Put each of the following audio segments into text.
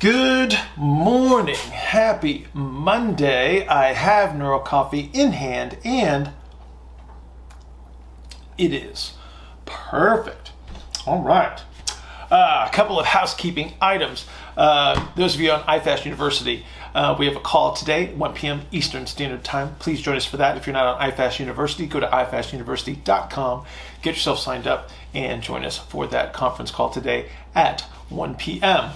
Good morning. Happy Monday. I have Neuro Coffee in hand and it is perfect. All right. Uh, a couple of housekeeping items. Uh, those of you on iFast University, uh, we have a call today, 1 p.m. Eastern Standard Time. Please join us for that. If you're not on iFast University, go to ifastuniversity.com, get yourself signed up, and join us for that conference call today at 1 p.m.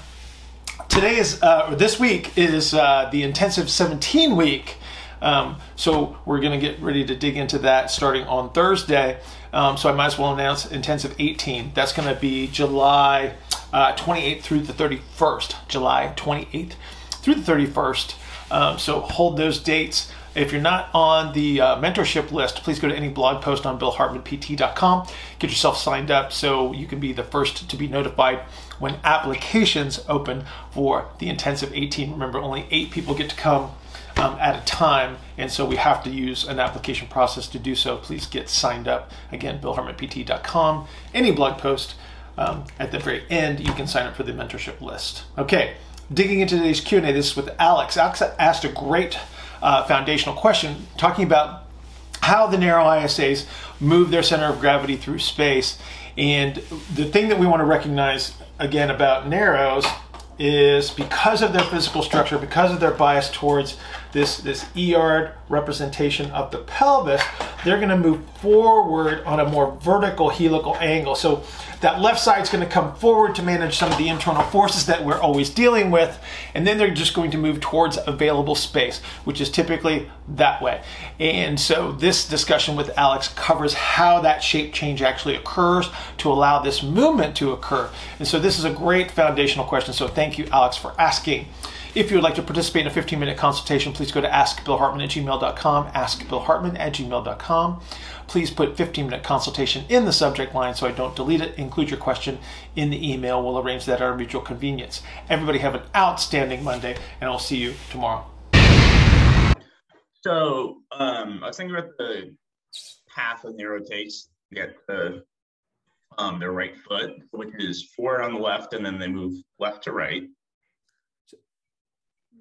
Today is, uh, this week is uh, the intensive 17 week. Um, so we're going to get ready to dig into that starting on Thursday. Um, so I might as well announce intensive 18. That's going to be July uh, 28th through the 31st. July 28th through the 31st. Um, so hold those dates. If you're not on the uh, mentorship list, please go to any blog post on billhartmanpt.com. Get yourself signed up so you can be the first to be notified when applications open for the intensive 18. Remember, only eight people get to come um, at a time, and so we have to use an application process to do so. Please get signed up. Again, billhartmanpt.com. Any blog post um, at the very end, you can sign up for the mentorship list. Okay, digging into today's Q&A, this is with Alex. Alex asked a great uh, foundational question talking about how the narrow ISAs move their center of gravity through space. And the thing that we want to recognize again about narrows is because of their physical structure, because of their bias towards this, this ER representation of the pelvis, they're going to move forward on a more vertical helical angle. So that left side is going to come forward to manage some of the internal forces that we're always dealing with, and then they're just going to move towards available space, which is typically that way. And so this discussion with Alex covers how that shape change actually occurs to allow this movement to occur. And so this is a great foundational question. So thank you, Alex, for asking. If you would like to participate in a 15 minute consultation, please go to askbillhartman at gmail.com, askbillhartman at gmail.com. Please put 15 minute consultation in the subject line so I don't delete it. Include your question in the email. We'll arrange that at our mutual convenience. Everybody have an outstanding Monday, and I'll see you tomorrow. So um, I was thinking about the path of takes to get the um, their right foot, which is forward on the left, and then they move left to right.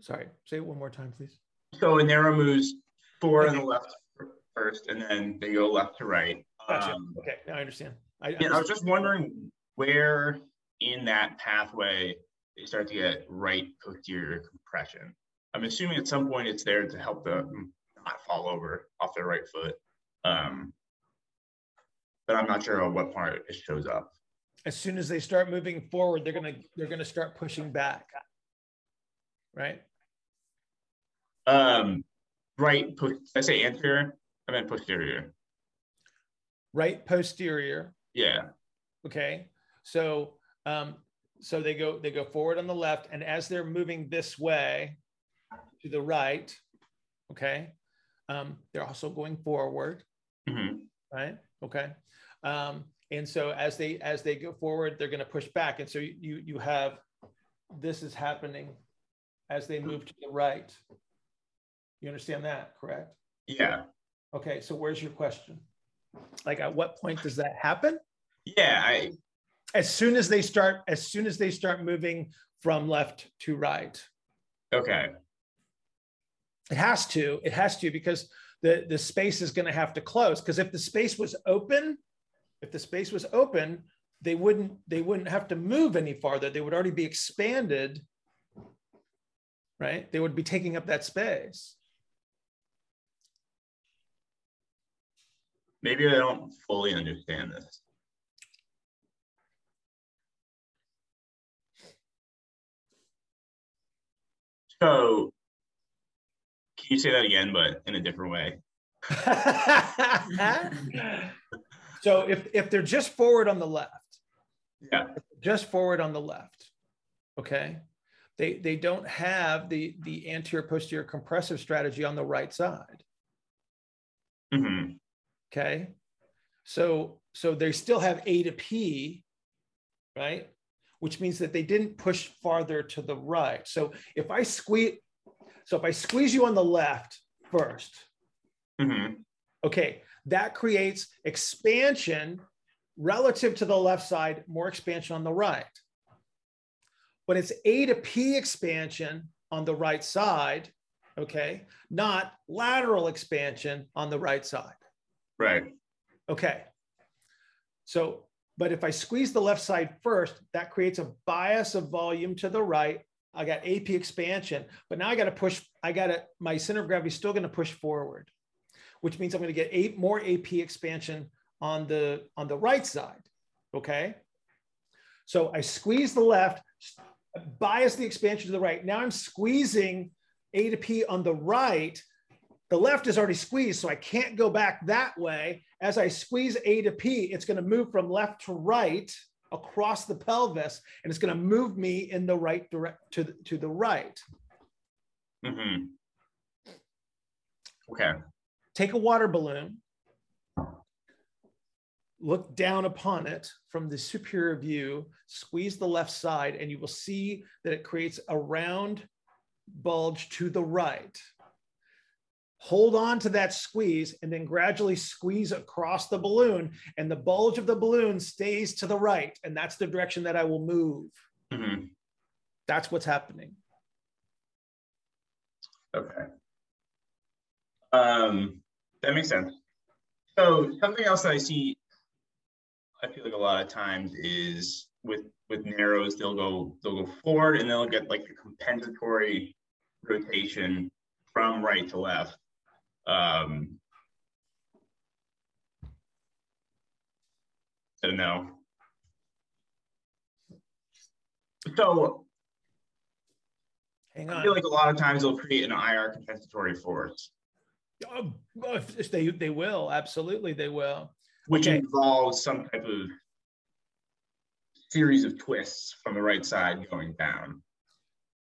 Sorry, say it one more time, please. So a narrow moves forward on the left first, and then they go left to right. Gotcha. Um, okay, now I understand. I, understand. I was just wondering where in that pathway they start to get right posterior compression. I'm assuming at some point it's there to help them not fall over off their right foot. Um, but I'm not sure on what part it shows up. As soon as they start moving forward, they're gonna they're gonna start pushing back. Right. Um, right. I say anterior. I meant posterior. Right posterior. Yeah. Okay. So um, so they go they go forward on the left, and as they're moving this way to the right, okay, um, they're also going forward. Mm-hmm. Right. Okay. Um, and so as they as they go forward, they're going to push back, and so you you have this is happening as they move to the right. You understand that, correct? Yeah. Okay, so where's your question? Like at what point does that happen? Yeah, I as soon as they start as soon as they start moving from left to right. Okay. It has to. It has to because the the space is going to have to close because if the space was open, if the space was open, they wouldn't they wouldn't have to move any farther. They would already be expanded. Right? They would be taking up that space. Maybe I don't fully understand this. So, can you say that again, but in a different way? so, if if they're just forward on the left, yeah, just forward on the left, okay, they they don't have the the anterior posterior compressive strategy on the right side. Mm-hmm. Okay. So, so they still have A to P, right? Which means that they didn't push farther to the right. So if I squeeze, so if I squeeze you on the left 1st mm-hmm. okay, that creates expansion relative to the left side, more expansion on the right. but it's A to P expansion on the right side, okay, not lateral expansion on the right side. Right. Okay. So, but if I squeeze the left side first, that creates a bias of volume to the right. I got AP expansion, but now I got to push, I got to, my center of gravity is still going to push forward, which means I'm going to get eight more AP expansion on the, on the right side. Okay. So I squeeze the left, bias the expansion to the right. Now I'm squeezing A to P on the right. The left is already squeezed, so I can't go back that way. As I squeeze A to P, it's going to move from left to right across the pelvis, and it's going to move me in the right direct to the, to the right. Mm-hmm. Okay. Take a water balloon, look down upon it from the superior view, squeeze the left side, and you will see that it creates a round bulge to the right. Hold on to that squeeze and then gradually squeeze across the balloon, and the bulge of the balloon stays to the right. And that's the direction that I will move. Mm-hmm. That's what's happening. Okay. Um, that makes sense. So something else that I see I feel like a lot of times is with with narrows they'll go they'll go forward and they'll get like a compensatory rotation from right to left. Um, I don't know. So Hang on. I feel like a lot of times they'll create an IR compensatory force, Oh, if they, they will. Absolutely, they will. which Okay. involves some type of series of twists from the right side going down.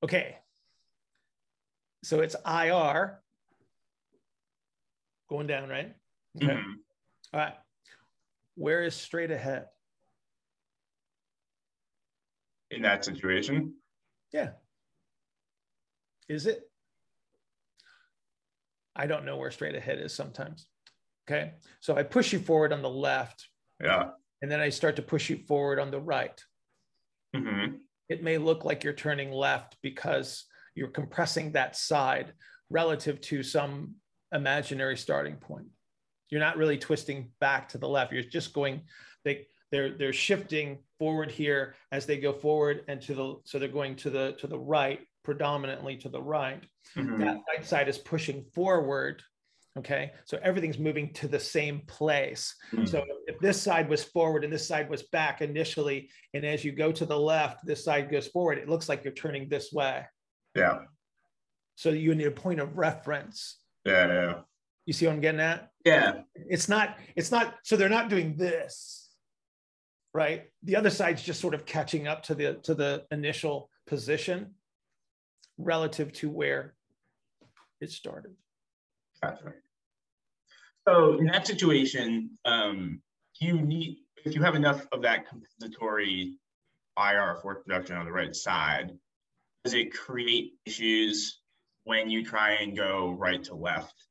Okay. So it's IR going down, right? Okay. Mhm. All right. Where is straight ahead? In that situation. Yeah. Is it? I don't know where straight ahead is sometimes. Okay. So I push you forward on the left, Yeah. and then I start to push you forward on the right. hmm It may look like you're turning left because you're compressing that side relative to some imaginary starting point. You're not really twisting back to the left. You're just going, they they're they're shifting forward here as they go forward and to the so they're going to the to the right, predominantly to the right. hmm That right side is pushing forward. Okay. So everything's moving to the same place. Mm-hmm. So if this side was forward and this side was back initially, and as you go to the left, this side goes forward, it looks like you're turning this way. Yeah. So you need a point of reference. Yeah. Yeah. You see what I'm getting at? Yeah. It's not, it's not, so they're not doing this, right? The other side's just sort of catching up to the to the initial position relative to where it started. Gotcha. So in that situation, um, you need if you have enough of that compensatory IR force production on the right side, does it create issues when you try and go right to left?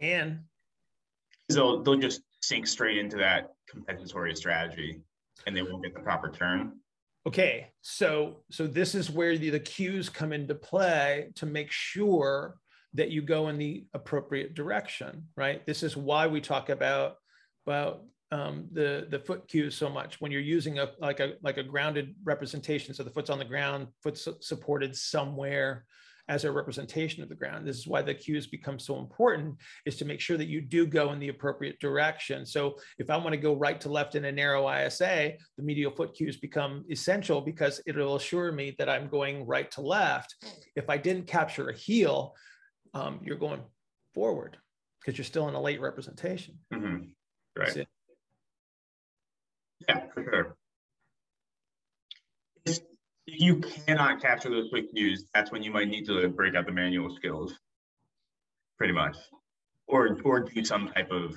And 'Cause They'll they'll just sink straight into that compensatory strategy, and they won't get the proper turn. Okay, so so this is where the, the cues come into play to make sure that you go in the appropriate direction, right? This is why we talk about about um, the the foot cues so much when you're using a like a like a grounded representation. So the foot's on the ground, foot's supported somewhere as a representation of the ground. This is why the cues become so important is to make sure that you do go in the appropriate direction. So if I want to go right to left in a narrow ISA, the medial foot cues become essential because it'll assure me that I'm going right to left. If I didn't capture a heel, um, you're going forward because you're still in a late representation. Mhm. Right. Yeah, for sure. If you cannot capture those quick cues, that's when you might need to break out the manual skills, pretty much, or or do some type of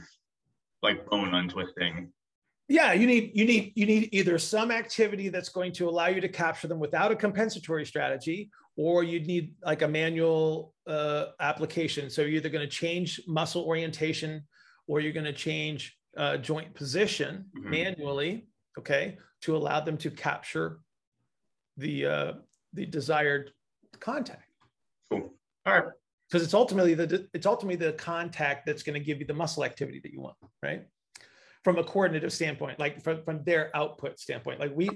like bone untwisting. Yeah, you need you need you need either some activity that's going to allow you to capture them without a compensatory strategy, or you'd need like a manual uh, application. So you're either going to change muscle orientation, or you're going to change uh, joint position Mhm. manually, okay, to allow them to capture the uh, the desired contact. Cool. All right. Because it's ultimately the it's ultimately the contact that's going to give you the muscle activity that you want, right? From a coordinative standpoint, like from, from their output standpoint, like we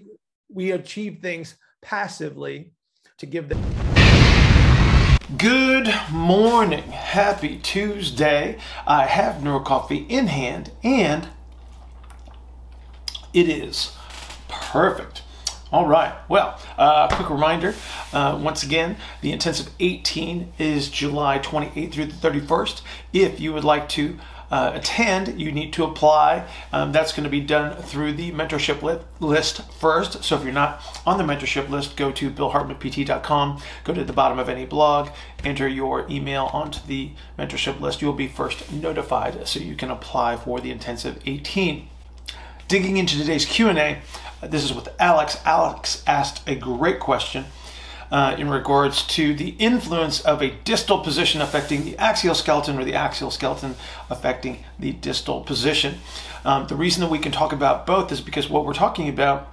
we achieve things passively to give them. Good morning. Happy Tuesday. I have NeuroCoffee in hand and it is perfect. All right. Well, uh, quick reminder uh, once again, the intensive 18 is July 28th through the 31st. If you would like to uh, attend, you need to apply. Um, that's going to be done through the mentorship li- list first. So if you're not on the mentorship list, go to billhartmanpt.com, go to the bottom of any blog, enter your email onto the mentorship list. You will be first notified so you can apply for the intensive 18. Digging into today's Q&A, this is with Alex. Alex asked a great question uh, in regards to the influence of a distal position affecting the axial skeleton or the axial skeleton affecting the distal position. Um, the reason that we can talk about both is because what we're talking about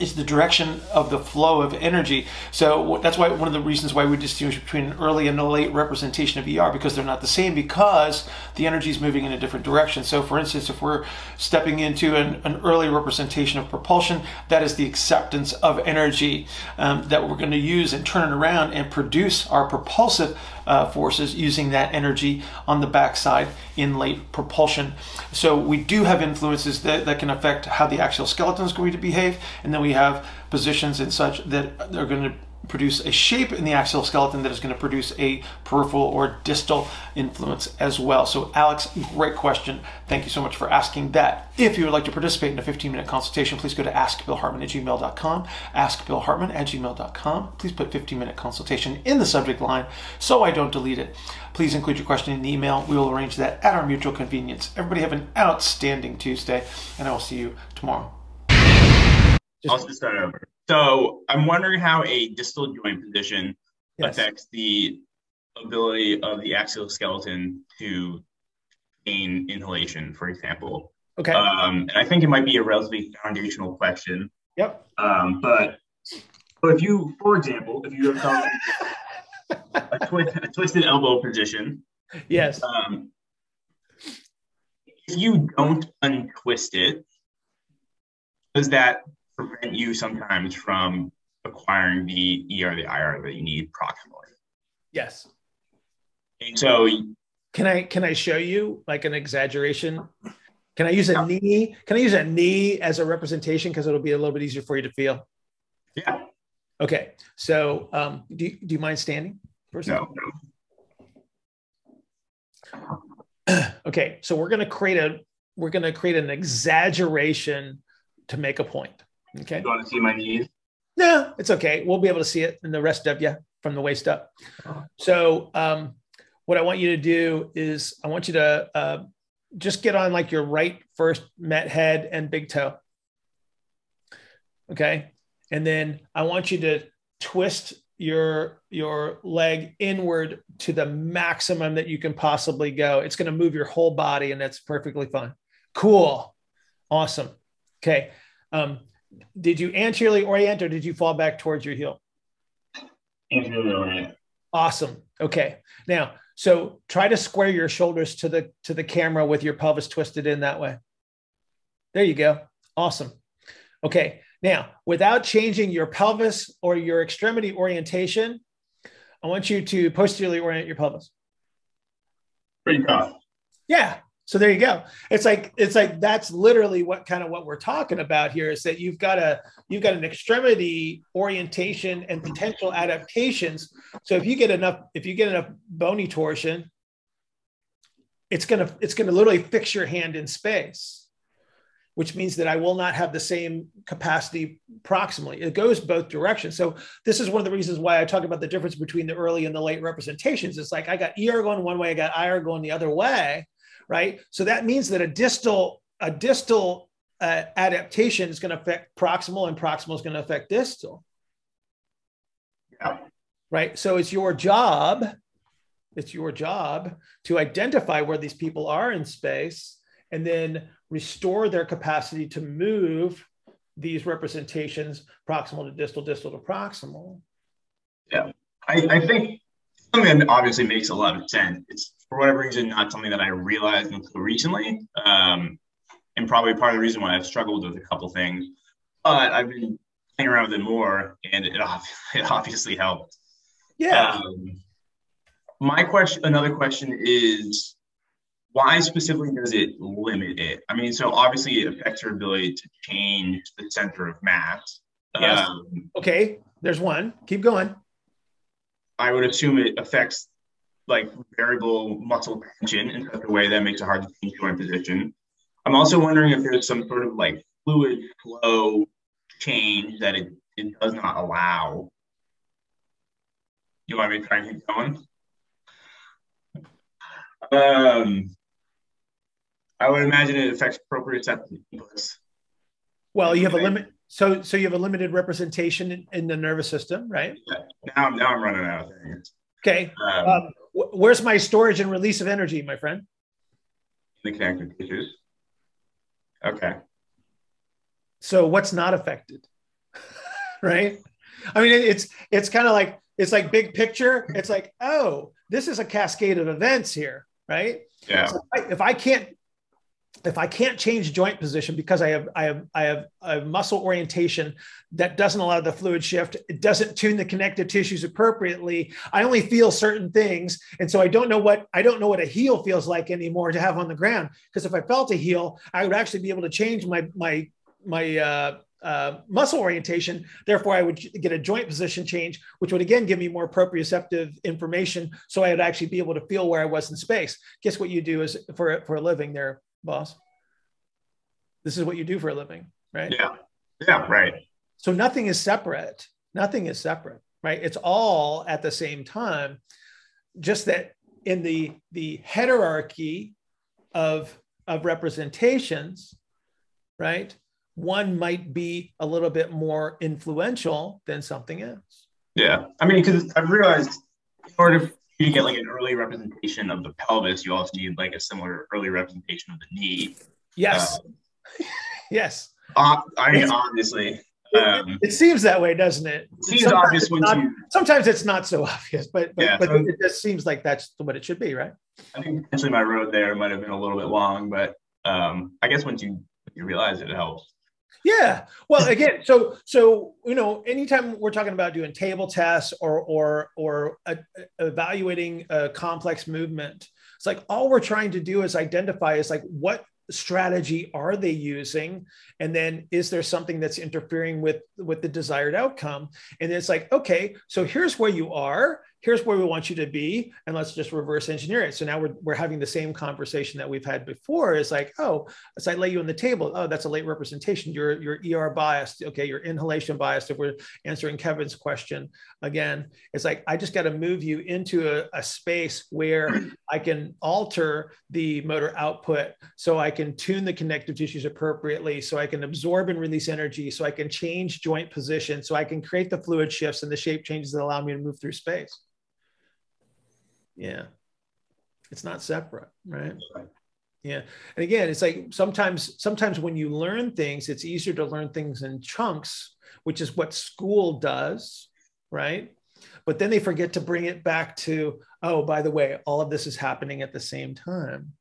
is the direction of the flow of energy. So that's why one of the reasons why we distinguish between an early and a late representation of ER because they're not the same because the energy is moving in a different direction. So for instance, if we're stepping into an, an early representation of propulsion, that is the acceptance of energy um, that we're going to use and turn it around and produce our propulsive uh, forces using that energy on the backside in late propulsion. So we do have influences that, that can affect how the axial skeleton is going to behave, and then we have positions and such that are going to produce a shape in the axial skeleton that is going to produce a peripheral or distal influence as well. So, Alex, great question. Thank you so much for asking that. If you would like to participate in a 15 minute consultation, please go to askbillhartman at gmail.com. Askbillhartman at gmail.com. Please put 15 minute consultation in the subject line so I don't delete it. Please include your question in the email. We will arrange that at our mutual convenience. Everybody have an outstanding Tuesday, and I will see you tomorrow. I'll just start over. So I'm wondering how a distal joint position yes. affects the ability of the axial skeleton to gain inhalation, for example. Okay. Um, and I think it might be a relatively foundational question. Yep. Um, but but if you, for example, if you have a, twist, a twisted elbow position, yes. Um, if you don't untwist it, does that prevent you sometimes from acquiring the ER, the IR that you need proximally. Yes. And so can I can I show you like an exaggeration? Can I use a knee? Can I use a knee as a representation because it'll be a little bit easier for you to feel? Yeah. Okay. So um, do, you, do you mind standing? No. okay. So we're gonna create a we're gonna create an exaggeration to make a point. Okay. You want to see my knees? No, it's okay. We'll be able to see it in the rest of you from the waist up. So, um, what I want you to do is I want you to uh, just get on like your right first met head and big toe. Okay. And then I want you to twist your your leg inward to the maximum that you can possibly go. It's going to move your whole body and that's perfectly fine. Cool. Awesome. Okay. Um, did you anteriorly orient or did you fall back towards your heel? Anteriorly orient. Awesome. Okay. Now, so try to square your shoulders to the to the camera with your pelvis twisted in that way. There you go. Awesome. Okay. Now, without changing your pelvis or your extremity orientation, I want you to posteriorly orient your pelvis. Pretty tough. Yeah. So there you go. It's like it's like that's literally what kind of what we're talking about here is that you've got a you've got an extremity orientation and potential adaptations. So if you get enough if you get enough bony torsion, it's gonna it's gonna literally fix your hand in space, which means that I will not have the same capacity proximally. It goes both directions. So this is one of the reasons why I talk about the difference between the early and the late representations. It's like I got ER going one way, I got IR going the other way right? So that means that a distal a distal uh, adaptation is going to affect proximal, and proximal is going to affect distal. Yeah. Right. So it's your job. It's your job to identify where these people are in space and then restore their capacity to move these representations proximal to distal, distal to proximal. Yeah, I, I think something that obviously makes a lot of sense. It's for whatever reason not something that I realized until recently, um, and probably part of the reason why I've struggled with a couple things. But I've been playing around with it more, and it, it obviously helped. Yeah. Um, my question, another question is, why specifically does it limit it? I mean, so obviously it affects your ability to change the center of mass. Yes. Um, okay, there's one. Keep going. I would assume it affects like variable muscle tension in such a way that makes it hard to change joint position. I'm also wondering if there's some sort of like fluid flow change that it, it does not allow. You want me to try and keep going? Um, I would imagine it affects proprioceptive inputs. Well, you have a limit. So, so you have a limited representation in, in the nervous system, right? Yeah. Now, now I'm running out of things. Okay. Um, um, where's my storage and release of energy, my friend? The connective tissues. Okay. So, what's not affected? right. I mean, it's it's kind of like it's like big picture. It's like, oh, this is a cascade of events here, right? Yeah. So if, I, if I can't if I can't change joint position because I have I have I have a muscle orientation that doesn't allow the fluid shift, it doesn't tune the connective tissues appropriately. I only feel certain things, and so I don't know what I don't know what a heel feels like anymore to have on the ground. Because if I felt a heel, I would actually be able to change my my my uh, uh, muscle orientation. Therefore, I would get a joint position change, which would again give me more proprioceptive information, so I would actually be able to feel where I was in space. Guess what you do is for for a living, there, boss. This is what you do for a living, right? Yeah, yeah, right. So nothing is separate. Nothing is separate, right? It's all at the same time. Just that in the the hierarchy of of representations, right? one might be a little bit more influential than something else. Yeah. I mean, because I've realized in order you get like an early representation of the pelvis, you also need like a similar early representation of the knee. Yes. Uh, yes. Uh, I mean, obviously. Um, it, it, seems that way, doesn't it? It seems sometimes obvious when you. Sometimes it's not so obvious, but but, yeah, but so it just seems like that's what it should be, right? I think potentially my road there might have been a little bit long, but um, I guess once you you realize it, it helps. Yeah. Well, again, so so you know, anytime we're talking about doing table tests or or or a, evaluating a complex movement, it's like all we're trying to do is identify is like what strategy are they using? And then is there something that's interfering with with the desired outcome? And it's like okay so here's where you are here's where we want you to be and let's just reverse engineer it. So now we're, we're having the same conversation that we've had before. It's like oh as i lay you on the table oh that's a late representation. You're you're er biased okay you're inhalation biased if we're answering kevin's question again it's like i just got to move you into a, a space where i can alter the motor output so i can tune the connective tissues appropriately so i can absorb and release energy so i can change joint position so i can create the fluid shifts and the shape changes that allow me to move through space yeah. It's not separate, right? Yeah. And again, it's like sometimes sometimes when you learn things, it's easier to learn things in chunks, which is what school does, right? But then they forget to bring it back to, oh, by the way, all of this is happening at the same time.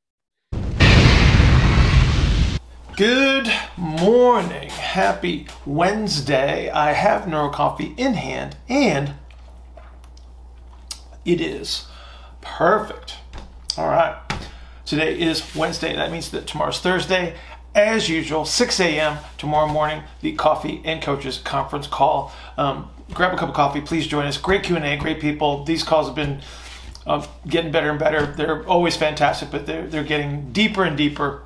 Good morning. Happy Wednesday. I have NeuroCoffee in hand, and it is Perfect. All right. Today is Wednesday. That means that tomorrow's Thursday. As usual, 6 a.m. tomorrow morning, the Coffee and Coaches conference call. Um, grab a cup of coffee. Please join us. Great Q&A. Great people. These calls have been uh, getting better and better. They're always fantastic, but they're, they're getting deeper and deeper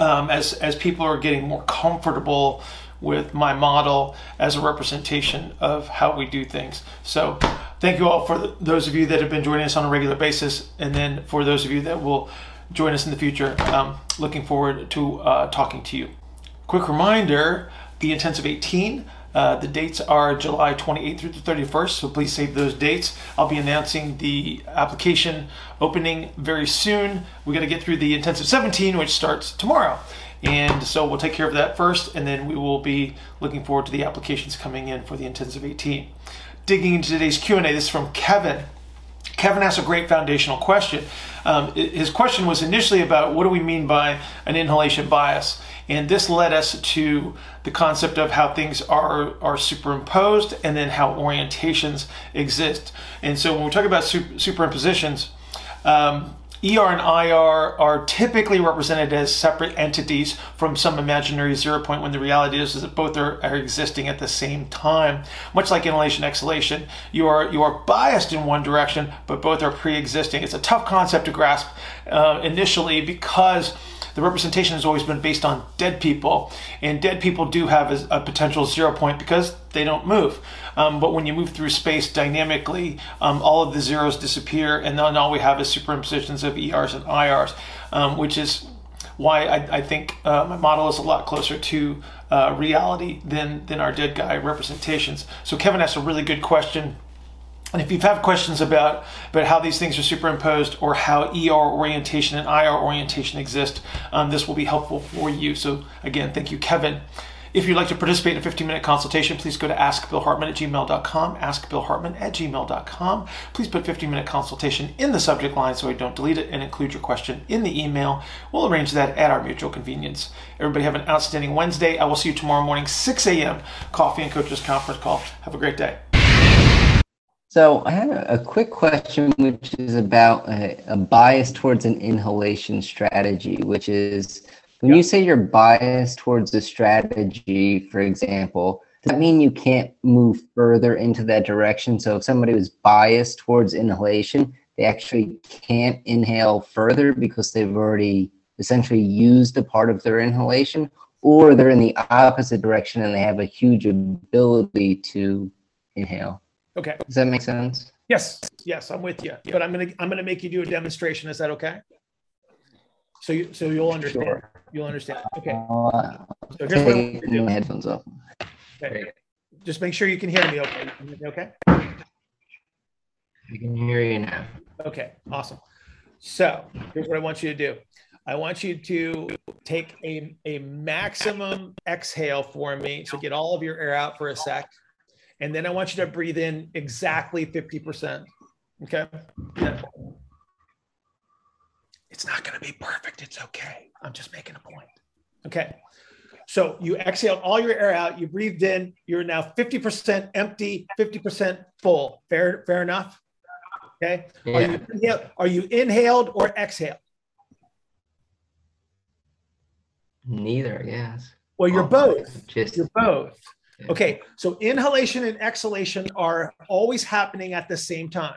um, as, as people are getting more comfortable with my model as a representation of how we do things. So thank you all for those of you that have been joining us on a regular basis, and then for those of you that will join us in the future. Um, looking forward to uh, talking to you. Quick reminder: the intensive 18. Uh, the dates are July 28th through the 31st, so please save those dates. I'll be announcing the application opening very soon. We got to get through the intensive 17, which starts tomorrow. And so we'll take care of that first, and then we will be looking forward to the applications coming in for the Intensive 18. Digging into today's Q&A, this is from Kevin. Kevin asked a great foundational question. Um, his question was initially about what do we mean by an inhalation bias? And this led us to the concept of how things are, are superimposed and then how orientations exist. And so when we talk about super, superimpositions, um, ER and IR are typically represented as separate entities from some imaginary zero point when the reality is, is that both are, are existing at the same time. Much like inhalation exhalation, you are you are biased in one direction, but both are pre-existing. It's a tough concept to grasp uh, initially because the representation has always been based on dead people, and dead people do have a, potential zero point because they don't move. Um, but when you move through space dynamically, um, all of the zeros disappear, and then all we have is superimpositions of ERs and IRs, um, which is why I, I think uh, my model is a lot closer to uh, reality than than our dead guy representations. So Kevin asked a really good question and if you have questions about, about how these things are superimposed or how ER orientation and IR orientation exist, um, this will be helpful for you. So again, thank you, Kevin. If you'd like to participate in a 15 minute consultation, please go to askbillhartman at gmail.com, askbillhartman at gmail.com. Please put 15 minute consultation in the subject line so I don't delete it and include your question in the email. We'll arrange that at our mutual convenience. Everybody have an outstanding Wednesday. I will see you tomorrow morning, 6 a.m., Coffee and Coaches Conference Call. Have a great day. So I have a quick question, which is about a, a bias towards an inhalation strategy, which is when you say you're biased towards a strategy, for example, does that mean you can't move further into that direction? So if somebody was biased towards inhalation, they actually can't inhale further because they've already essentially used a part of their inhalation, or they're in the opposite direction and they have a huge ability to inhale. Okay. Does that make sense? Yes. Yes, I'm with you. But I'm gonna I'm gonna make you do a demonstration. Is that okay? So you so you'll understand. Sure. You'll understand. Okay. Uh, so here's what I'm do. my headphones off. Okay. Just make sure you can hear me. Okay. Hear me okay. I can hear you now. Okay. Awesome. So here's what I want you to do. I want you to take a, a maximum exhale for me. So get all of your air out for a sec. And then I want you to breathe in exactly 50%. Okay. Yeah. It's not going to be perfect. It's okay. I'm just making a point. Okay. So you exhaled all your air out. You breathed in. You're now 50% empty, 50% full. Fair, fair enough. Okay. Yeah. Are, you inhaled, are you inhaled or exhaled? Neither. Yes. Well, you're both. Just you're both. Okay, so inhalation and exhalation are always happening at the same time.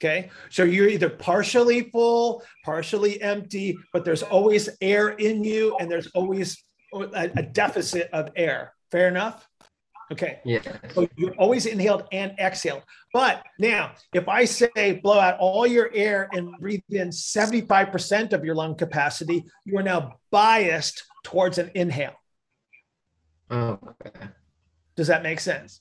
Okay, so you're either partially full, partially empty, but there's always air in you and there's always a, a deficit of air. Fair enough? Okay. Yeah. So you're always inhaled and exhaled. But now, if I say blow out all your air and breathe in 75% of your lung capacity, you are now biased towards an inhale. Oh, okay. Does that make sense?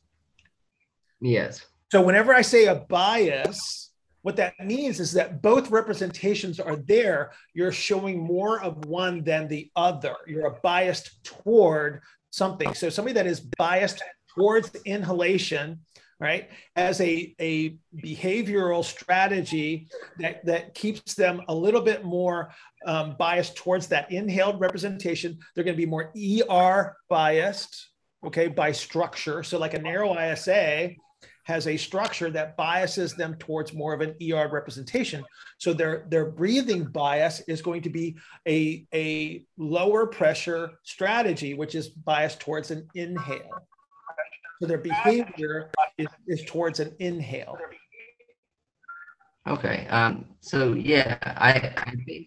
Yes. So whenever I say a bias, what that means is that both representations are there. You're showing more of one than the other. You're a biased toward something. So somebody that is biased towards inhalation, right, as a, a behavioral strategy that, that keeps them a little bit more um, biased towards that inhaled representation. They're going to be more ER biased, okay, by structure. So, like a narrow ISA has a structure that biases them towards more of an ER representation. So their their breathing bias is going to be a, a lower pressure strategy, which is biased towards an inhale. So their behavior is, is towards an inhale. Okay. Um, so yeah, I, I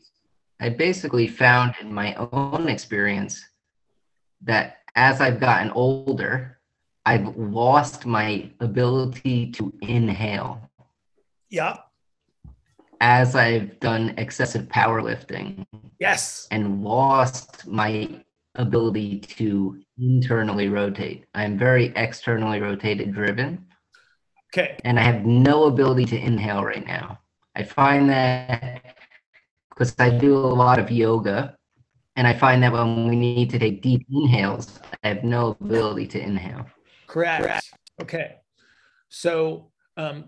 I basically found in my own experience that as I've gotten older, I've lost my ability to inhale. Yeah. As I've done excessive powerlifting. Yes. And lost my ability to internally rotate. I'm very externally rotated driven. Okay. And I have no ability to inhale right now. I find that because I do a lot of yoga And I find that when we need to take deep inhales, I have no ability to inhale. Correct. Correct. Okay. So um,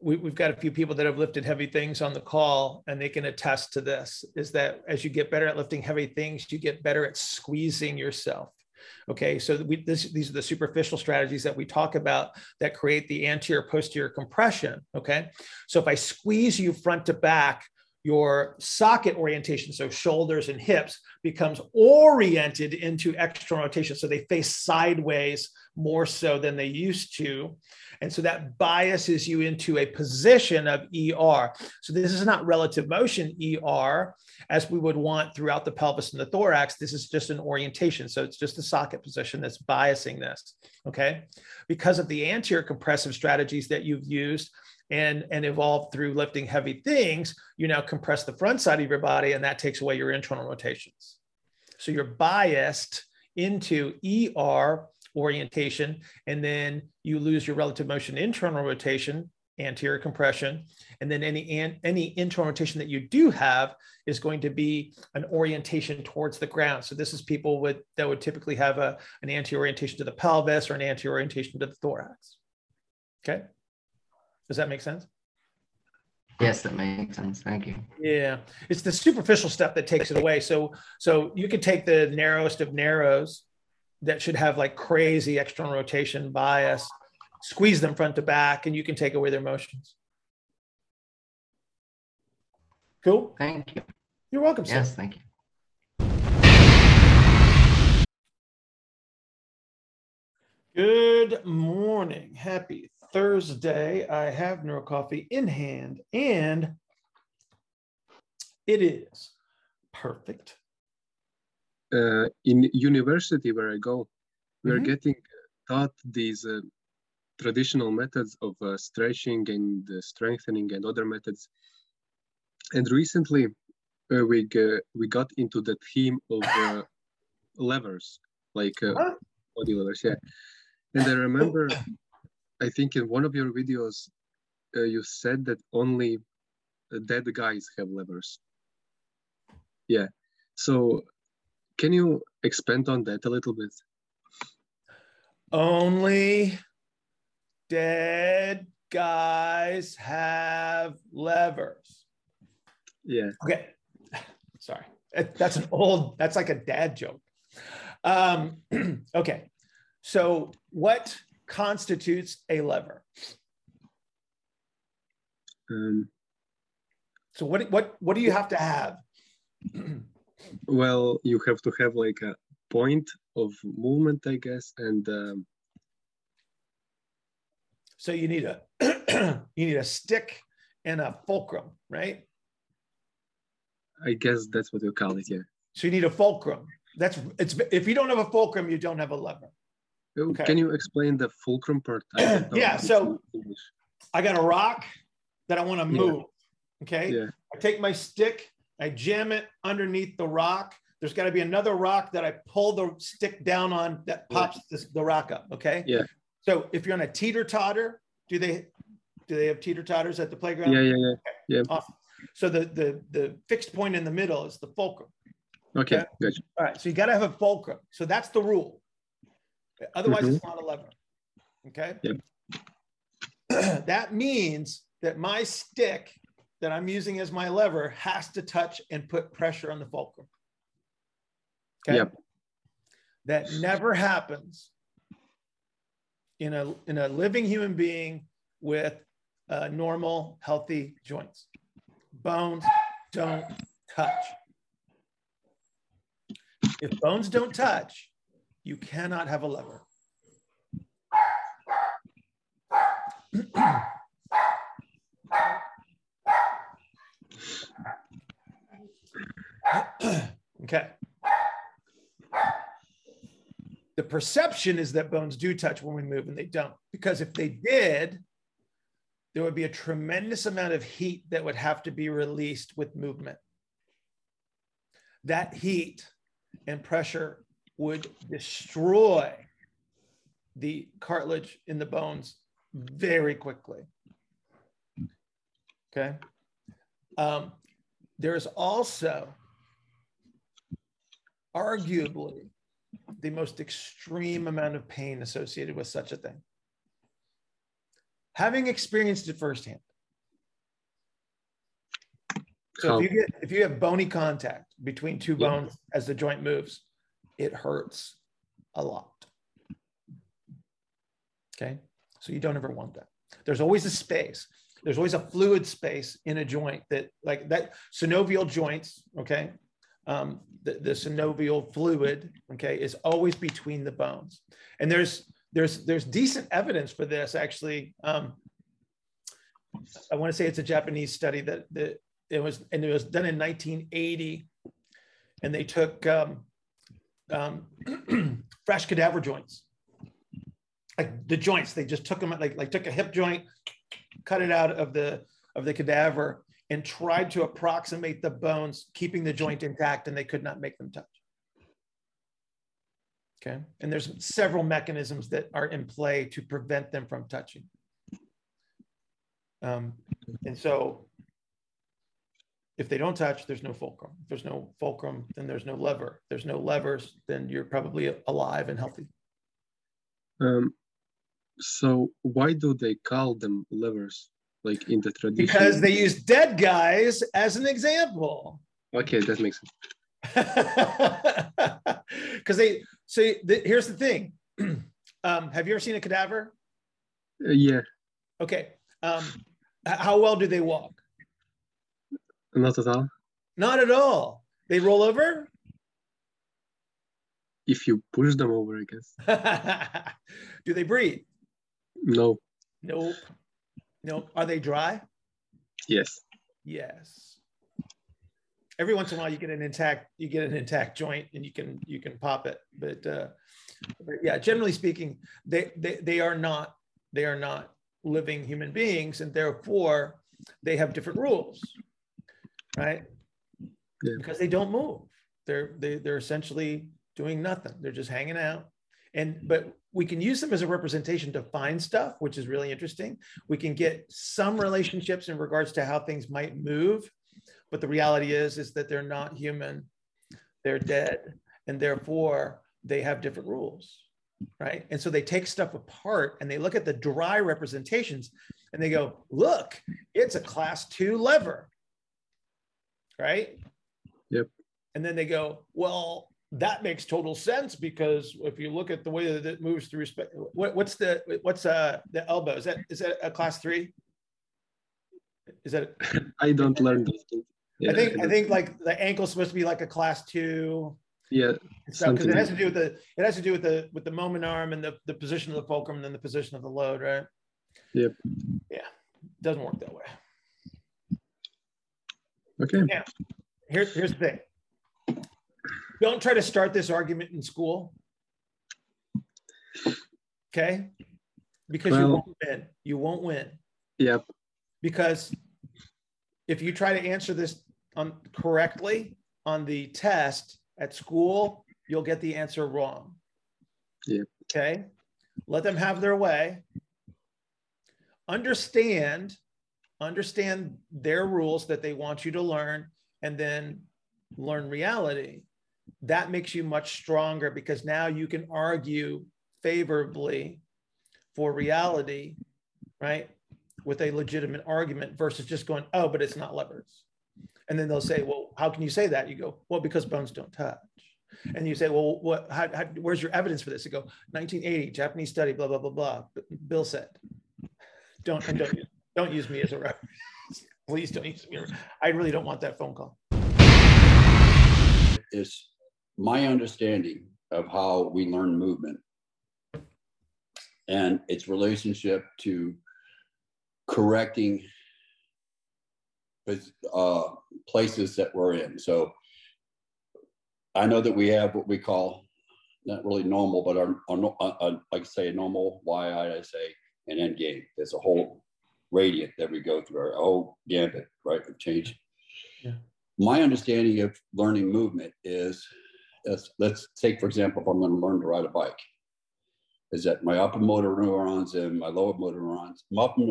we, have got a few people that have lifted heavy things on the call, and they can attest to this: is that as you get better at lifting heavy things, you get better at squeezing yourself. Okay, so we, this, these are the superficial strategies that we talk about that create the anterior posterior compression. Okay, so if I squeeze you front to back, your socket orientation, so shoulders and hips, becomes oriented into external rotation. So they face sideways more so than they used to. And so that biases you into a position of ER. So this is not relative motion ER as we would want throughout the pelvis and the thorax. This is just an orientation. So it's just a socket position that's biasing this. Okay. Because of the anterior compressive strategies that you've used, and and evolved through lifting heavy things, you now compress the front side of your body, and that takes away your internal rotations. So you're biased into ER orientation, and then you lose your relative motion internal rotation, anterior compression, and then any any internal rotation that you do have is going to be an orientation towards the ground. So this is people with that would typically have a an anterior orientation to the pelvis or an anterior orientation to the thorax. Okay. Does that make sense? Yes, that makes sense. Thank you. Yeah, it's the superficial stuff that takes it away. So, so you could take the narrowest of narrows that should have like crazy external rotation bias, squeeze them front to back, and you can take away their motions. Cool. Thank you. You're welcome. Yes, thank you. Good morning. Happy Thursday, I have Neuro Coffee in hand, and it is perfect. Uh, in university where I go, we're mm-hmm. getting taught these uh, traditional methods of uh, stretching and uh, strengthening and other methods. And recently, uh, we we got into the theme of uh, levers, like huh? body levers. Yeah, and I remember I think in one of your videos, uh, you said that only dead guys have levers. Yeah. So can you expand on that a little bit? Only dead guys have levers. Yeah. Okay. Sorry. That's an old, that's like a dad joke. Um, okay. So, what constitutes a lever? Um, so what what what do you have to have? well, you have to have like a point of movement, I guess, and um, so you need a you need a stick and a fulcrum, right? I guess that's what you call it, yeah. So you need a fulcrum. That's it's if you don't have a fulcrum, you don't have a lever. Okay. Can you explain the fulcrum part? yeah, so I got a rock that I want to move. Yeah. Okay. Yeah. I take my stick, I jam it underneath the rock. There's got to be another rock that I pull the stick down on that pops yeah. this, the rock up. Okay. Yeah. So if you're on a teeter totter, do they do they have teeter totters at the playground? Yeah, yeah, yeah. Okay. Yeah. Awesome. So the the the fixed point in the middle is the fulcrum. Okay, okay? gotcha. All right. So you got to have a fulcrum. So that's the rule. Otherwise, mm-hmm. it's not a lever. Okay. Yep. that means that my stick that I'm using as my lever has to touch and put pressure on the fulcrum. Okay. Yep. That never happens in a in a living human being with uh, normal, healthy joints. Bones don't touch. If bones don't touch, you cannot have a lever. okay. The perception is that bones do touch when we move and they don't. Because if they did, there would be a tremendous amount of heat that would have to be released with movement. That heat and pressure would destroy the cartilage in the bones very quickly. Okay. Um, there is also arguably the most extreme amount of pain associated with such a thing. Having experienced it firsthand. So if you get if you have bony contact between two bones yeah. as the joint moves, it hurts a lot. Okay. So you don't ever want that. There's always a space. There's always a fluid space in a joint that like that synovial joints, okay? Um, the, the synovial fluid, okay, is always between the bones. And there's there's there's decent evidence for this actually. Um, I want to say it's a Japanese study that, that it was and it was done in 1980 and they took um, um, fresh cadaver joints. Like the joints they just took them like like took a hip joint cut it out of the of the cadaver and tried to approximate the bones keeping the joint intact and they could not make them touch. Okay? And there's several mechanisms that are in play to prevent them from touching. Um, and so if they don't touch, there's no fulcrum. If there's no fulcrum, then there's no lever. If there's no levers, then you're probably alive and healthy. Um, so why do they call them levers, like in the tradition? Because they use dead guys as an example. Okay, that makes sense. Because they so the, here's the thing. um, have you ever seen a cadaver? Uh, yeah. Okay. Um, how well do they walk? Not at all. Not at all. They roll over? If you push them over, I guess. Do they breathe? No. Nope. Nope. Are they dry? Yes. Yes. Every once in a while, you get an intact you get an intact joint, and you can you can pop it. But, uh, but yeah, generally speaking, they, they they are not they are not living human beings, and therefore they have different rules right? Yeah. Because they don't move. They're they, they're essentially doing nothing. They're just hanging out. And but we can use them as a representation to find stuff, which is really interesting. We can get some relationships in regards to how things might move, but the reality is is that they're not human. They're dead, and therefore they have different rules right? And so they take stuff apart and they look at the dry representations and they go, look, it's a class two lever right? Yep. And then they go, well, that makes total sense because if you look at the way that it moves through respect, what, what's the what's uh the elbow? Is that is that a class three? Is that? I don't learn those things. Yeah, I think I, I think like the ankle's supposed to be like a class two. Yeah. Because it has to do with the it has to do with the with the moment arm and the, the position of the fulcrum and then the position of the load, right? Yep. Yeah. Doesn't work that way. Okay. Now, here's here's the thing. Don't try to start this argument in school. Okay? Because well, you won't win. You won't win. Yep. Because if you try to answer this on correctly on the test at school, you'll get the answer wrong. Yep. Okay? Let them have their way. Understand understand their rules that they want you to learn, and then learn reality. That makes you much stronger because now you can argue favorably for reality, right? With a legitimate argument versus just going, oh, but it's not levers. And then they'll say, well, how can you say that? You go, well, because bones don't touch. And you say, well, what? How, how, where's your evidence for this? You go, 1980, Japanese study, blah blah blah blah. Bill said, don't and don't don't use me as a reference. Please don't use me. I really don't want that phone call. It's my understanding of how we learn movement and its relationship to correcting uh, places that we're in. So I know that we have what we call not really normal, but our, our, our, our like say a normal Y I I say an end game. There's a whole radiant that we go through, our whole gambit, right, of change. Yeah. My understanding of learning movement is, is, let's take, for example, if I'm going to learn to ride a bike, is that my upper motor neurons and my lower motor neurons, my upper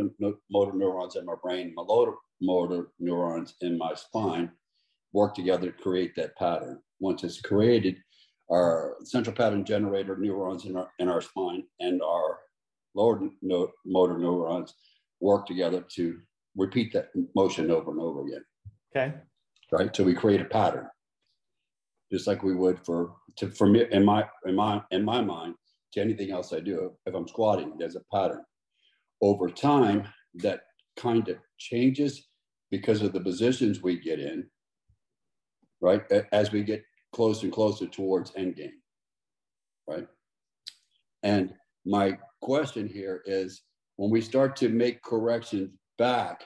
motor neurons in my brain, my lower motor neurons in my spine work together to create that pattern. Once it's created, our central pattern generator neurons in our in our spine and our lower no, motor neurons work together to repeat that motion over and over again. Okay. Right. So we create a pattern, just like we would for to for me in my in my in my mind to anything else I do. If I'm squatting, there's a pattern. Over time, that kind of changes because of the positions we get in. Right as we get closer and closer towards endgame. Right. And my question here is when we start to make corrections back,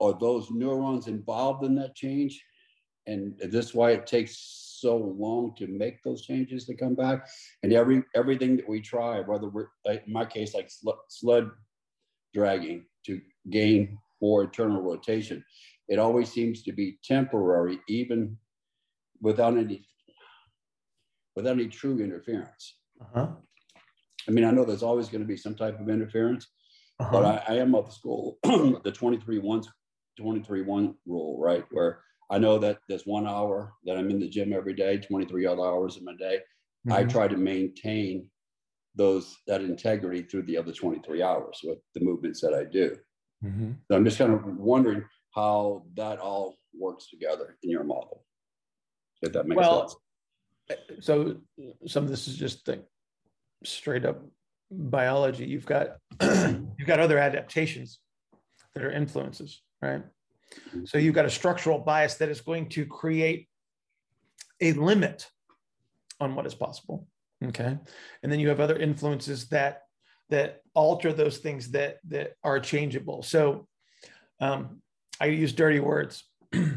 are those neurons involved in that change? And this is why it takes so long to make those changes to come back. And every everything that we try, whether we're like in my case, like sled dragging to gain more internal rotation, it always seems to be temporary, even without any without any true interference. Uh-huh. I mean, I know there's always going to be some type of interference, uh-huh. but I, I, am of the school, the 23 1 23 1 rule, right? Where I know that there's one hour that I'm in the gym every day, 23 other hours in my day. Mm-hmm. I try to maintain those that integrity through the other 23 hours with the movements that I do. Mm-hmm. So I'm just kind of wondering how that all works together in your model. If that makes well, sense. So some of this is just straight up biology. You've got you've got other adaptations that are influences, right? So you've got a structural bias that is going to create a limit on what is possible. Okay. And then you have other influences that that alter those things that that are changeable. So um, I use dirty words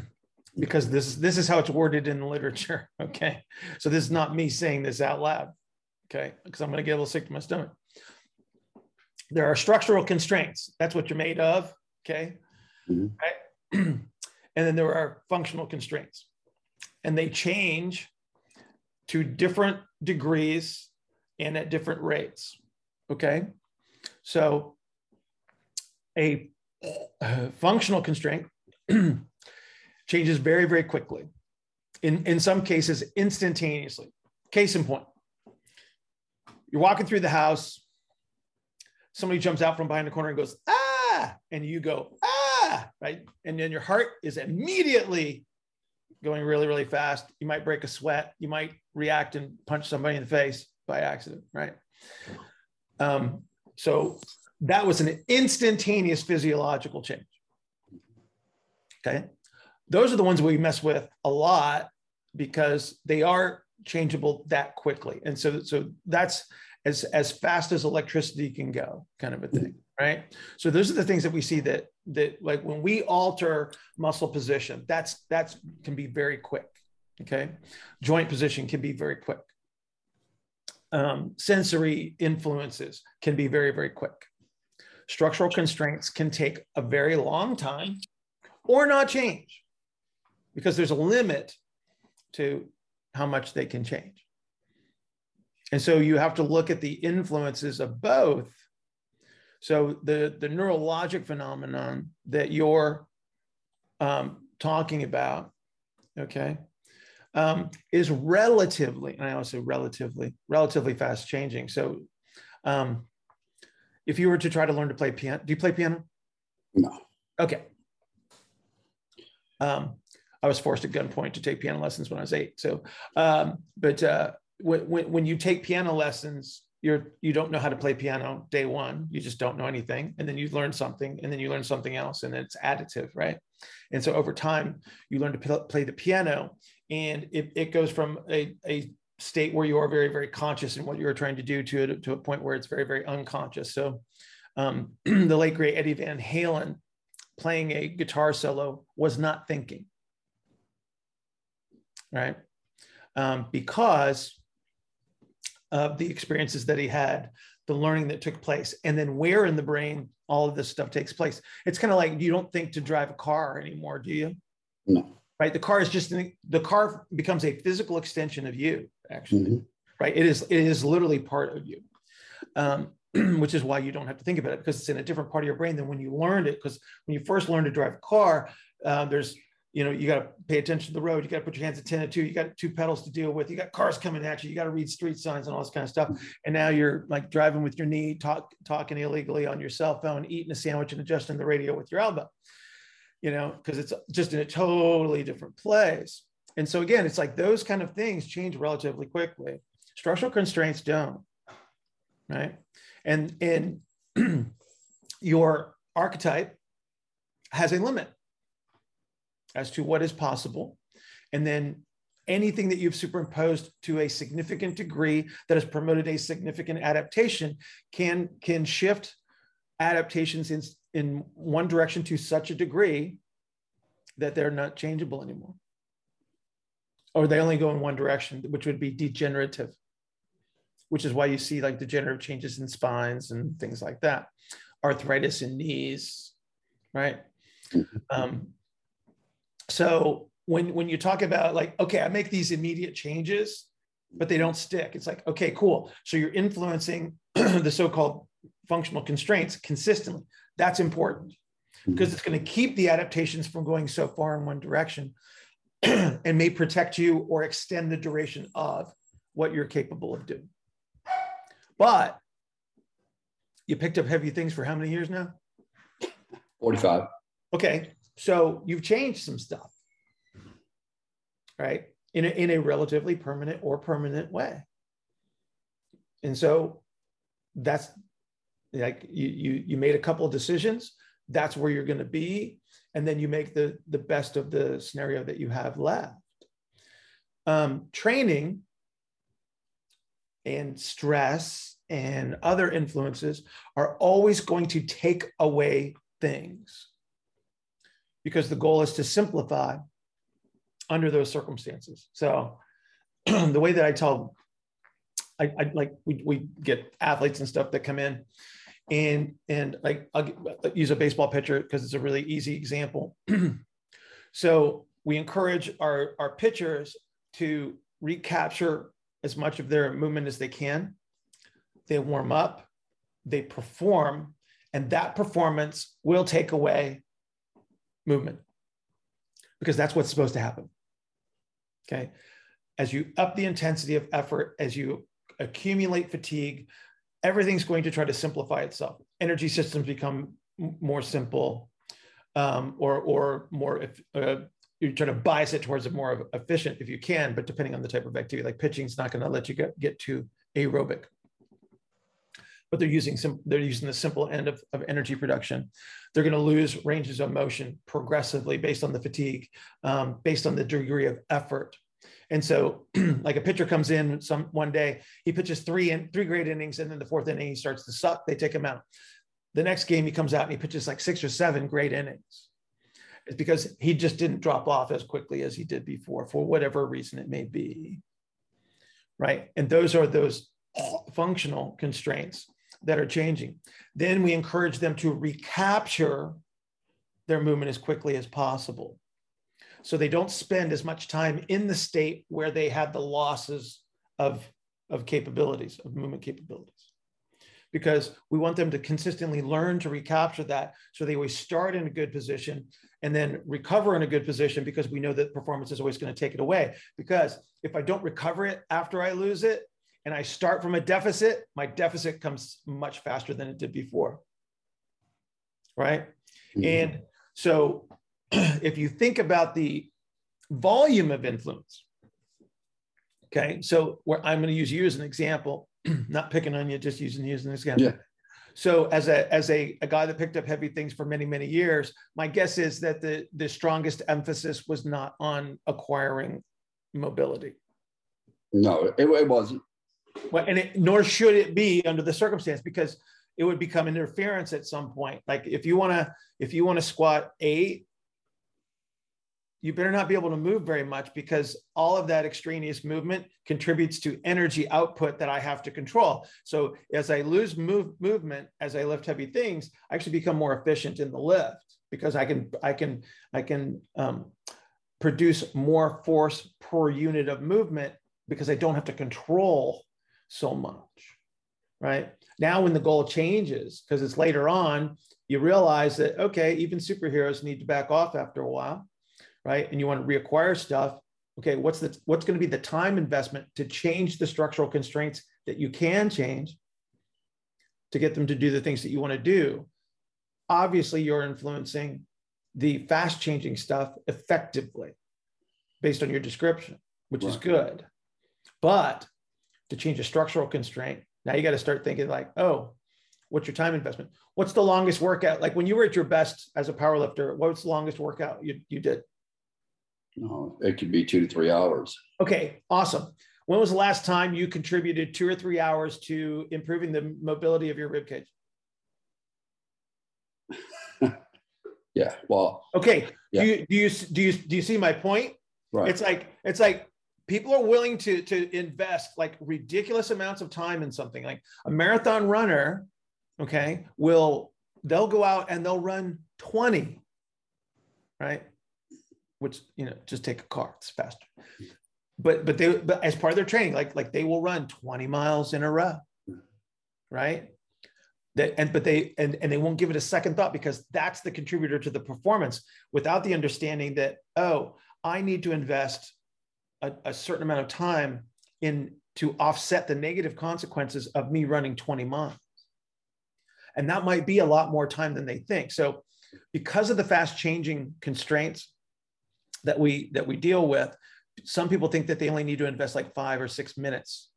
because this is this is how it's worded in the literature. Okay. So this is not me saying this out loud. Okay. Because I'm going to get a little sick to my stomach. There are structural constraints. That's what you're made of. Okay. Mm-hmm. Right? and then there are functional constraints. And they change to different degrees and at different rates. Okay. So a, a functional constraint changes very, very quickly. In, in some cases, instantaneously. Case in point, you're walking through the house, somebody jumps out from behind the corner and goes, ah, and you go, ah, right? And then your heart is immediately going really, really fast. You might break a sweat. You might react and punch somebody in the face by accident, right? Um, so that was an instantaneous physiological change. Okay. Those are the ones we mess with a lot because they are changeable that quickly. And so, so that's as, as fast as electricity can go kind of a thing right? So those are the things that we see that that like when we alter muscle position that's that's can be very quick okay? Joint position can be very quick. Um, sensory influences can be very very quick. Structural constraints can take a very long time or not change because there's a limit to how much they can change and so you have to look at the influences of both so the, the neurologic phenomenon that you're um, talking about, okay, um, is relatively, and I also relatively, relatively fast changing. So um, if you were to try to learn to play piano, do you play piano? No. Okay. Um, I was forced at gunpoint to take piano lessons when I was eight. So, um, but uh, when, when, you take piano lessons, you're you don't know how to play piano day one. You just don't know anything. And then you learn something and then you learn something else and it's additive right? And so over time you learn to play the piano and it, it goes from a, a state where you are very very conscious in what you're trying to do to, to a point where it's very very unconscious. So um, the late great eddie van halen playing a guitar solo was not thinking right um, because of the experiences that he had, the learning that took place, and then where in the brain all of this stuff takes place. It's kind of like you don't think to drive a car anymore, do you? No. Right. The car is just the car becomes a physical extension of you, actually. Mm-hmm. Right. It is it is literally part of you. Um, which is why you don't have to think about it because it's in a different part of your brain than when you learned it. Because when you first learn to drive a car, uh, there's you know, you got to pay attention to the road. You got to put your hands at 10 and 2. You got two pedals to deal with. You got cars coming at you. You got to read street signs and all this kind of stuff. And now you're like driving with your knee, talk, talking illegally on your cell phone, eating a sandwich and adjusting the radio with your elbow, you know, because it's just in a totally different place. And so, again, it's like those kind of things change relatively quickly. Structural constraints don't, right? And, and your archetype has a limit as to what is possible. And then anything that you've superimposed to a significant degree that has promoted a significant adaptation can, can shift adaptations in, in one direction to such a degree that they're not changeable anymore. Or they only go in one direction, which would be degenerative, which is why you see like degenerative changes in spines and things like that, arthritis in knees, right? Mm-hmm. Um, so when when you talk about like okay i make these immediate changes but they don't stick. It's like okay cool. So you're influencing the so-called functional constraints consistently. That's important hmm. because it's going to keep the adaptations from going so far in one direction and may protect you or extend the duration of what you're capable of doing. But you picked up heavy things for how many years now? 45 okay so you've changed some stuff, right? In a, in a relatively permanent or permanent way. And so that's like you, you, you made a couple of decisions. That's where you're going to be. And then you make the, the best of the scenario that you have left. Um, training and stress and other influences are always going to take away things because the goal is to simplify under those circumstances. So the way that I tell, I, I like we, we get athletes and stuff that come in and and like I'll, use a baseball pitcher because it's a really easy example. so we encourage our our pitchers to recapture as much of their movement as they can. They warm up, they perform, and that performance will take away movement because that's what's supposed to happen. Okay. As you up the intensity of effort, as you accumulate fatigue, everything's going to try to simplify itself. Energy systems become more simple um, or, or more, if, uh, you try to bias it towards it more efficient if you can, but depending on the type of activity, like pitching is not going to let you get, get to aerobic but they're using some they're using the simple end of, of energy production. They're going to lose ranges of motion progressively based on the fatigue um, based on the degree of effort. And so like a pitcher comes in some one day he pitches three and three great innings and then the fourth inning he starts to suck they take him out. The next game he comes out and he pitches like six or seven great innings. It's because he just didn't drop off as quickly as he did before for whatever reason it may be. Right? And those are those functional constraints that are changing. Then we encourage them to recapture their movement as quickly as possible. So they don't spend as much time in the state where they had the losses of, of capabilities, of movement capabilities. Because we want them to consistently learn to recapture that so they always start in a good position and then recover in a good position because we know that performance is always going to take it away. Because if I don't recover it after I lose it, and I start from a deficit, my deficit comes much faster than it did before. Right. Mm-hmm. And so if you think about the volume of influence, okay, so where I'm going to use you as an example, not picking on you, just using you as an example. Yeah. So as a as a, a guy that picked up heavy things for many many years, my guess is that the the strongest emphasis was not on acquiring mobility. No, it, it wasn't. Well, and it, nor should it be under the circumstance because it would become interference at some point. Like if you want to, if you want to squat eight, you better not be able to move very much because all of that extraneous movement contributes to energy output that I have to control. So as I lose move, movement, as I lift heavy things, I actually become more efficient in the lift because I can, I can, I can um, produce more force per unit of movement because I don't have to control so much, right? Now, when the goal changes, because it's later on, you realize that, okay, even superheroes need to back off after a while, right? And you want to reacquire stuff. Okay, what's the what's going to be the time investment to change the structural constraints that you can change to get them to do the things that you want to do? Obviously, you're influencing the fast changing stuff effectively based on your description, which right. is good. But to change a structural constraint, now you got to start thinking like, oh, what's your time investment? What's the longest workout? Like when you were at your best as a powerlifter, what's the longest workout you, you did? No, it could be two to three hours. Okay, awesome. When was the last time you contributed two or three hours to improving the mobility of your rib cage? yeah. Well. Okay. Yeah. Do you do you do you do you see my point? Right. It's like it's like people are willing to to invest like ridiculous amounts of time in something. Like a marathon runner, okay, will they'll go out and they'll run 20, right? Which you know, just take a car, it's faster. But but they but as part of their training, like like they will run 20 miles in a row, right? That, and but they and, and they won't give it a second thought because that's the contributor to the performance without the understanding that oh i need to invest a, a certain amount of time in to offset the negative consequences of me running 20 miles. And that might be a lot more time than they think. So because of the fast changing constraints that we that we deal with some people think that they only need to invest like five or six minutes.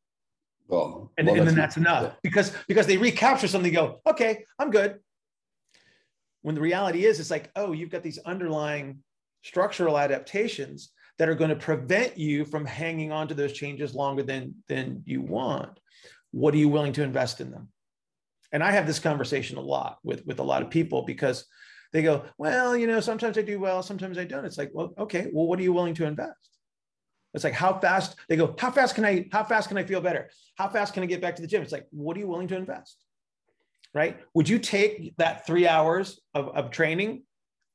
Well, and, well, and then that's enough yeah. because because they recapture something go okay i'm good. When the reality is it's like oh you've got these underlying structural adaptations that are going to prevent you from hanging on to those changes longer than than you want. What are you willing to invest in them? And i have this conversation a lot with with a lot of people because they go well you know sometimes i do well sometimes i don't. It's like well okay well what are you willing to invest? It's like how fast? They go how fast can i how fast can i feel better? How fast can i get back to the gym? It's like what are you willing to invest? Right? Would you take that three hours of, of training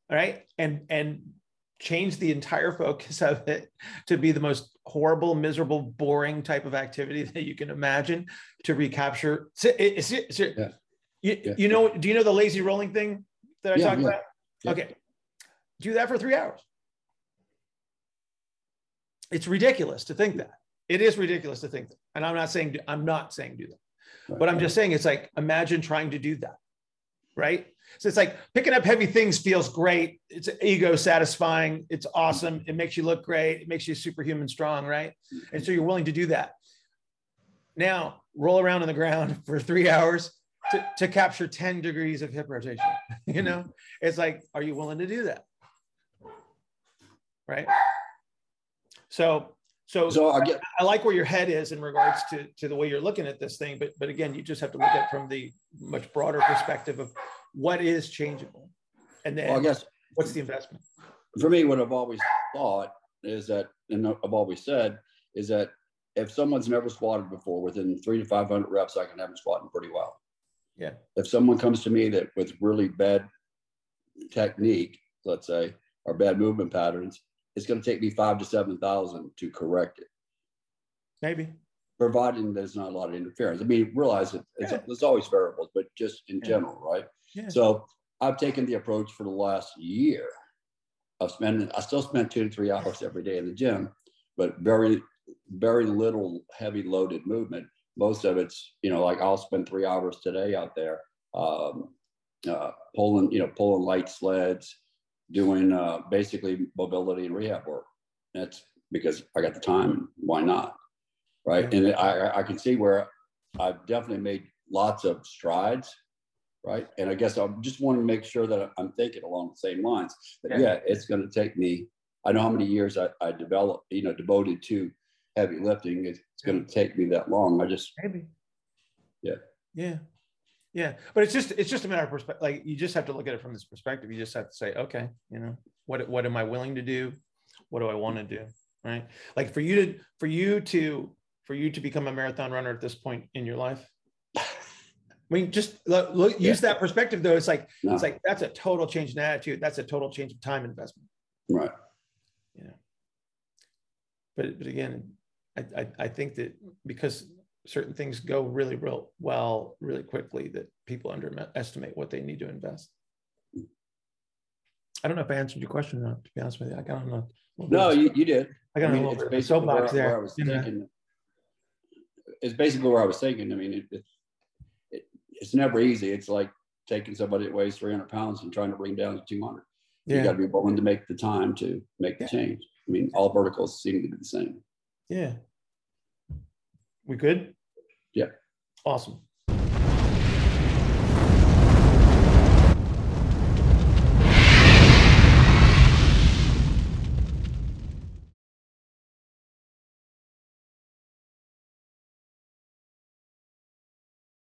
right? And and change the entire focus of it to be the most horrible, miserable, boring type of activity that you can imagine to recapture. It, is it, yeah. You, yeah. you know, do you know the lazy rolling thing that I yeah, talked about? Okay. Do that for three hours. It's ridiculous to think that. It is ridiculous to think that. And I'm not saying, I'm not saying do that. Right. But I'm just saying it's like, imagine trying to do that. Right. So it's like picking up heavy things feels great. It's ego satisfying. It's awesome. It makes you look great. It makes you superhuman strong, right? And so you're willing to do that. Now roll around on the ground for three hours to, to capture 10 degrees of hip rotation. you know, it's like, are you willing to do that? Right. So so, so I, get, I like where your head is in regards to, to the way you're looking at this thing, but but again, you just have to look at it from the much broader perspective of what is changeable, and then well, I guess what's the investment. For me, what I've always thought is that, and I've always said, is that if someone's never squatted before, within three to five hundred reps, I can have them squatting pretty well. Yeah. If someone comes to me that with really bad technique, let's say, or bad movement patterns, it's going to take me five to seven thousand to correct it. Maybe. Providing there's not a lot of interference. I mean, realize it, yeah. there's always variables, but just in yeah. general, right? Yeah. So I've taken the approach for the last year of spending, I still spend two to three hours every day in the gym, but very, very little heavy loaded movement. Most of it's, you know, like I'll spend three hours today out there um, uh, pulling, you know, pulling light sleds, doing uh, basically mobility and rehab work. That's because I got the time. Why not? Right. And I, I can see where I've definitely made lots of strides. Right. And I guess I just want to make sure that I'm thinking along the same lines that, yeah, yeah it's going to take me, I know how many years I, I developed, you know, devoted to heavy lifting. It's, it's going to take me that long. I just, maybe. Yeah. Yeah. Yeah, but it's just it's just a matter of perspective. Like you just have to look at it from this perspective. You just have to say, okay, you know, what what am I willing to do? What do I want to do? Right? Like for you to for you to for you to become a marathon runner at this point in your life. I mean, just look, look use yeah. that perspective though. It's like no. it's like that's a total change in attitude. That's a total change of time investment. Right. Yeah. But but again, I, I, I think that because certain things go really real well really quickly that people underestimate what they need to invest I don't know if I answered your question or not, to be honest with you. I got on a. little No, you, you did. I got I on a little bit of basically where, soapbox where I there. was thinking. It's basically where I was thinking. I mean, it, it, it, it's never easy. It's like taking somebody that weighs 300 pounds and trying to bring down to 200. You got to be willing to make the time to make the Yeah. change. I mean, all verticals seem to be the same. yeah. We good? Awesome.